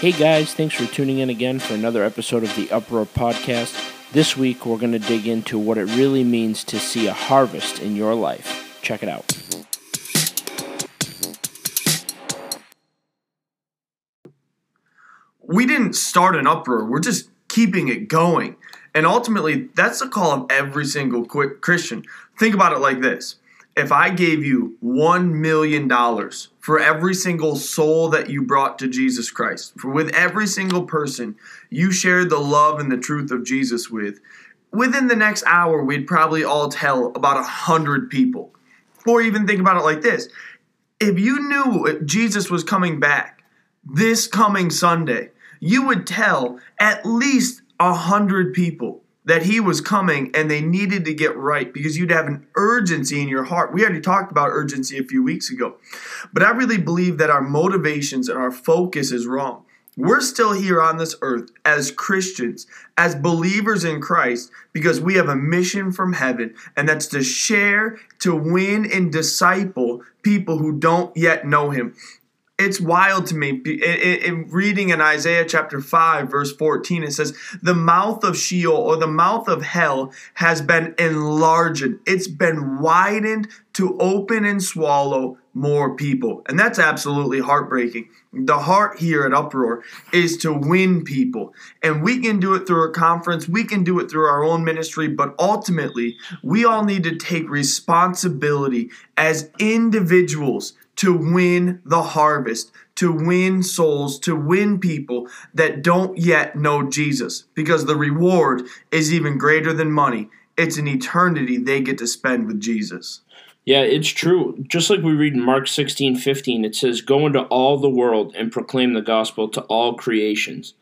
Hey guys, thanks for tuning in again for another episode of the Uproar Podcast. This week we're going to dig into what it really means to see a harvest in your life. Check it out. We didn't start an uproar, we're just keeping it going. And ultimately, that's the call of every single quick Christian. Think about it like this if I gave you $1 million for every single soul that you brought to Jesus Christ, for with every single person you shared the love and the truth of Jesus with, within the next hour, we'd probably all tell about a hundred people. Or even think about it like this if you knew Jesus was coming back this coming Sunday, you would tell at least a hundred people that he was coming and they needed to get right because you'd have an urgency in your heart. We already talked about urgency a few weeks ago. But I really believe that our motivations and our focus is wrong. We're still here on this earth as Christians, as believers in Christ, because we have a mission from heaven, and that's to share, to win, and disciple people who don't yet know Him it's wild to me. In, reading in Isaiah chapter 5, verse 14, it says, The mouth of Sheol or the mouth of hell has been enlarged. It's been widened to open and swallow more people. And that's absolutely heartbreaking. The heart here at Uproar is to win people. And we can do it through a conference, we can do it through our own ministry, but ultimately, we all need to take responsibility as individuals to win the harvest, to win souls, to win people that don't yet know Jesus. Because the reward is even greater than money. It's an eternity they get to spend with Jesus. Yeah, it's true. Just like we read in Mark 16 15, it says, Go into all the world and proclaim the gospel to all creations.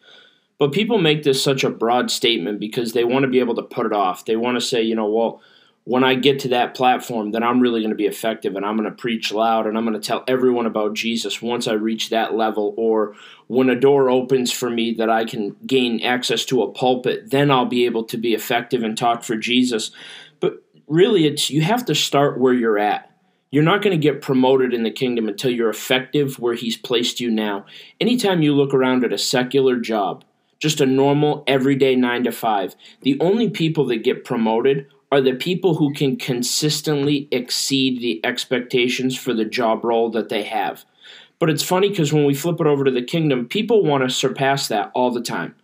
But people make this such a broad statement because they want to be able to put it off. They want to say, you know, well, when I get to that platform, then I'm really going to be effective and I'm going to preach loud and I'm going to tell everyone about Jesus once I reach that level. Or when a door opens for me that I can gain access to a pulpit, then I'll be able to be effective and talk for Jesus. But really, it's you have to start where you're at. You're not going to get promoted in the kingdom until you're effective where He's placed you now. Anytime you look around at a secular job, just a normal, everyday nine to five, the only people that get promoted are the people who can consistently exceed the expectations for the job role that they have. But it's funny because when we flip it over to the kingdom, people want to surpass that all the time.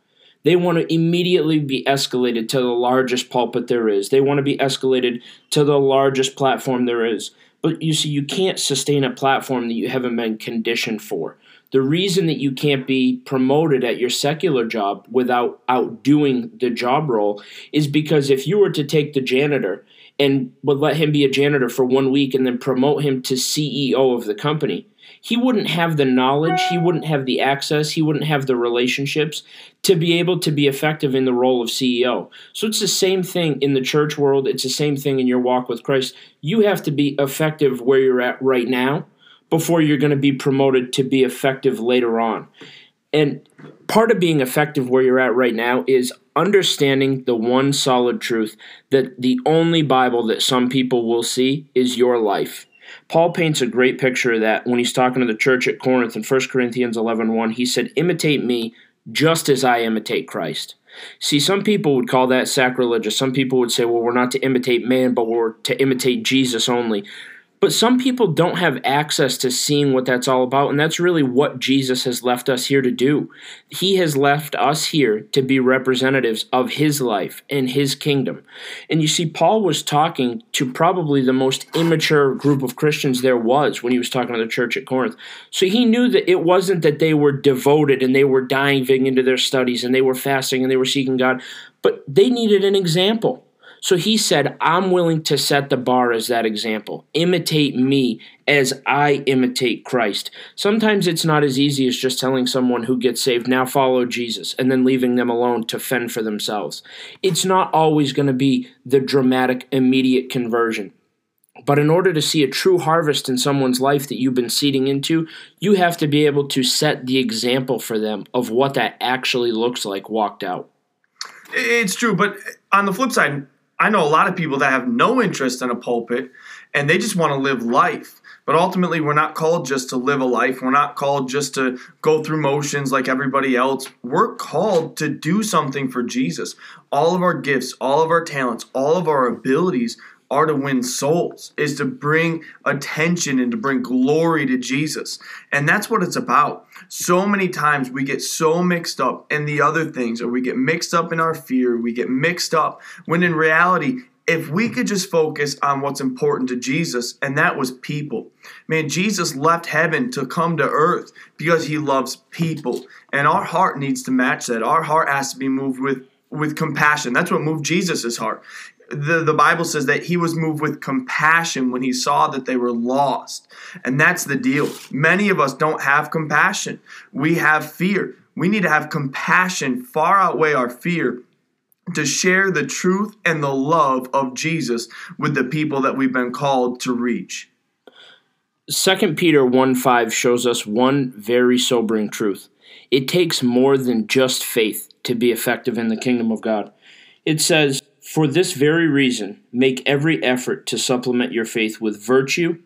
They want to immediately be escalated to the largest pulpit there is. They want to be escalated to the largest platform there is. But you see, you can't sustain a platform that you haven't been conditioned for. The reason that you can't be promoted at your secular job without outdoing the job role is because if you were to take the janitor and would let him be a janitor for one week and then promote him to CEO of the company, he wouldn't have the knowledge, he wouldn't have the access, he wouldn't have the relationships to be able to be effective in the role of CEO. So it's the same thing in the church world, it's the same thing in your walk with Christ. You have to be effective where you're at right now before you're going to be promoted to be effective later on. And part of being effective where you're at right now is understanding the one solid truth that the only Bible that some people will see is your life. Paul paints a great picture of that when he's talking to the church at Corinth in 1 Corinthians 11:1. He said, "Imitate me just as I imitate Christ." See, some people would call that sacrilegious. Some people would say, well, we're not to imitate man, but we're to imitate Jesus only. But some people don't have access to seeing what that's all about, and that's really what Jesus has left us here to do. He has left us here to be representatives of his life and his kingdom. And you see, Paul was talking to probably the most immature group of Christians there was when he was talking to the church at Corinth. So he knew that it wasn't that they were devoted and they were diving into their studies and they were fasting and they were seeking God, but they needed an example. So he said, I'm willing to set the bar as that example. Imitate me as I imitate Christ. Sometimes it's not as easy as just telling someone who gets saved, now follow Jesus, and then leaving them alone to fend for themselves. It's not always going to be the dramatic, immediate conversion. But in order to see a true harvest in someone's life that you've been seeding into, you have to be able to set the example for them of what that actually looks like walked out. It's true, but on the flip side, I know a lot of people that have no interest in a pulpit and they just want to live life. But ultimately, we're not called just to live a life. We're not called just to go through motions like everybody else. We're called to do something for Jesus. All of our gifts, all of our talents, all of our abilities are to win souls, is to bring attention and to bring glory to Jesus. And that's what it's about. So many times we get so mixed up in the other things, or we get mixed up in our fear, we get mixed up, when in reality, if we could just focus on what's important to Jesus, and that was people. Man, Jesus left heaven to come to earth because he loves people. And our heart needs to match that. Our heart has to be moved with with compassion. That's what moved Jesus' heart the, the Bible says that he was moved with compassion when he saw that they were lost. And that's the deal. Many of us don't have compassion. We have fear. We need to have compassion far outweigh our fear to share the truth and the love of Jesus with the people that we've been called to reach. 2 Peter 1 5 shows us one very sobering truth. It takes more than just faith to be effective in the kingdom of God. It says, for this very reason, make every effort to supplement your faith with virtue,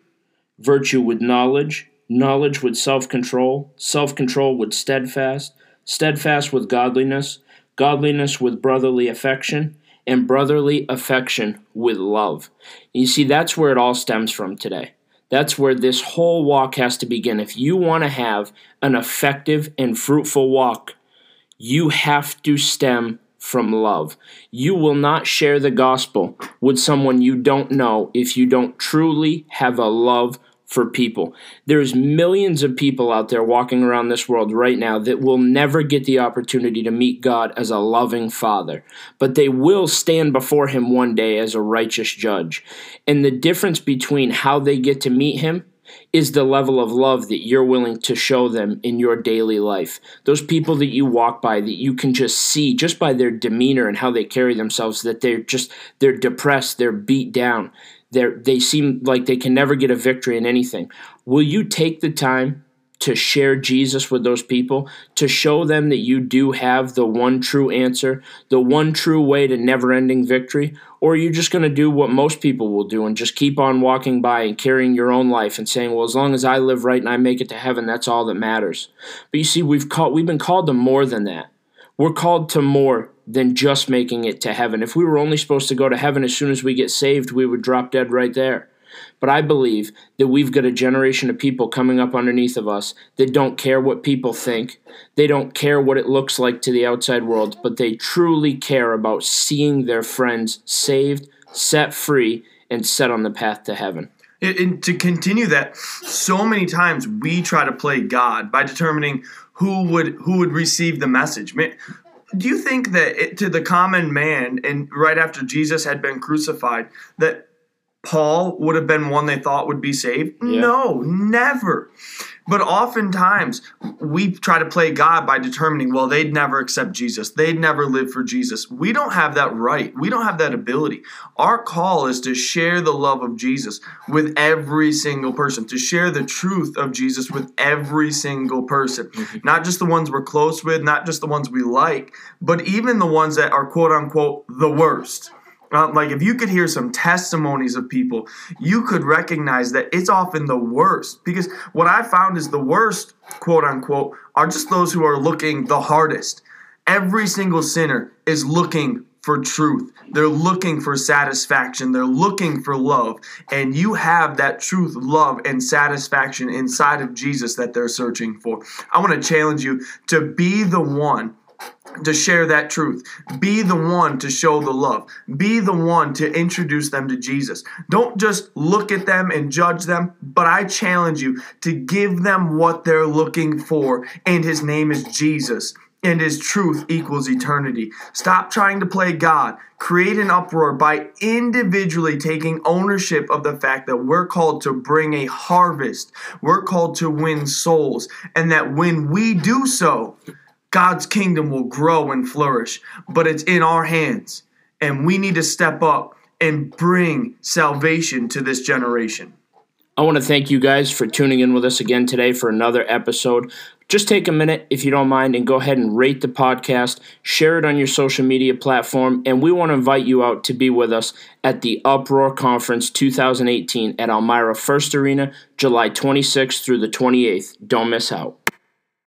virtue with knowledge, knowledge with self control, self control with steadfast, steadfast with godliness, godliness with brotherly affection, and brotherly affection with love. You see, that's where it all stems from today. That's where this whole walk has to begin. If you want to have an effective and fruitful walk, you have to stem from love. You will not share the gospel with someone you don't know if you don't truly have a love for people. There's millions of people out there walking around this world right now that will never get the opportunity to meet God as a loving father, but they will stand before him one day as a righteous judge. And the difference between how they get to meet him is the level of love that you're willing to show them in your daily life. Those people that you walk by that you can just see just by their demeanor and how they carry themselves that they're just they're depressed, they're beat down. They they seem like they can never get a victory in anything. Will you take the time to share Jesus with those people, to show them that you do have the one true answer, the one true way to never ending victory? Or are you just going to do what most people will do and just keep on walking by and carrying your own life and saying, well, as long as I live right and I make it to heaven, that's all that matters? But you see, we've, called, we've been called to more than that. We're called to more than just making it to heaven. If we were only supposed to go to heaven as soon as we get saved, we would drop dead right there. But I believe that we've got a generation of people coming up underneath of us that don't care what people think. They don't care what it looks like to the outside world, but they truly care about seeing their friends saved, set free, and set on the path to heaven. And to continue that, so many times we try to play God by determining who would who would receive the message. Do you think that it, to the common man, and right after Jesus had been crucified, that Paul would have been one they thought would be saved? Yeah. No, never. But oftentimes we try to play God by determining, well, they'd never accept Jesus. They'd never live for Jesus. We don't have that right. We don't have that ability. Our call is to share the love of Jesus with every single person, to share the truth of Jesus with every single person. Mm-hmm. Not just the ones we're close with, not just the ones we like, but even the ones that are quote unquote the worst. Uh, like if you could hear some testimonies of people, you could recognize that it's often the worst. Because what I found is the worst, quote unquote, are just those who are looking the hardest. Every single sinner is looking for truth. They're looking for satisfaction. They're looking for love. And you have that truth, love, and satisfaction inside of Jesus that they're searching for. I want to challenge you to be the one to share that truth. Be the one to show the love. Be the one to introduce them to Jesus. Don't just look at them and judge them, but I challenge you to give them what they're looking for, and his name is Jesus. And his truth equals eternity. Stop trying to play God. Create an uproar by individually taking ownership of the fact that we're called to bring a harvest. We're called to win souls. And that when we do so, God's kingdom will grow and flourish, but it's in our hands. And we need to step up and bring salvation to this generation. I want to thank you guys for tuning in with us again today for another episode just take a minute, if you don't mind, and go ahead and rate the podcast, share it on your social media platform, and we want to invite you out to be with us at the Uproar Conference 2018 at Elmira First Arena, July 26th through the 28th. Don't miss out.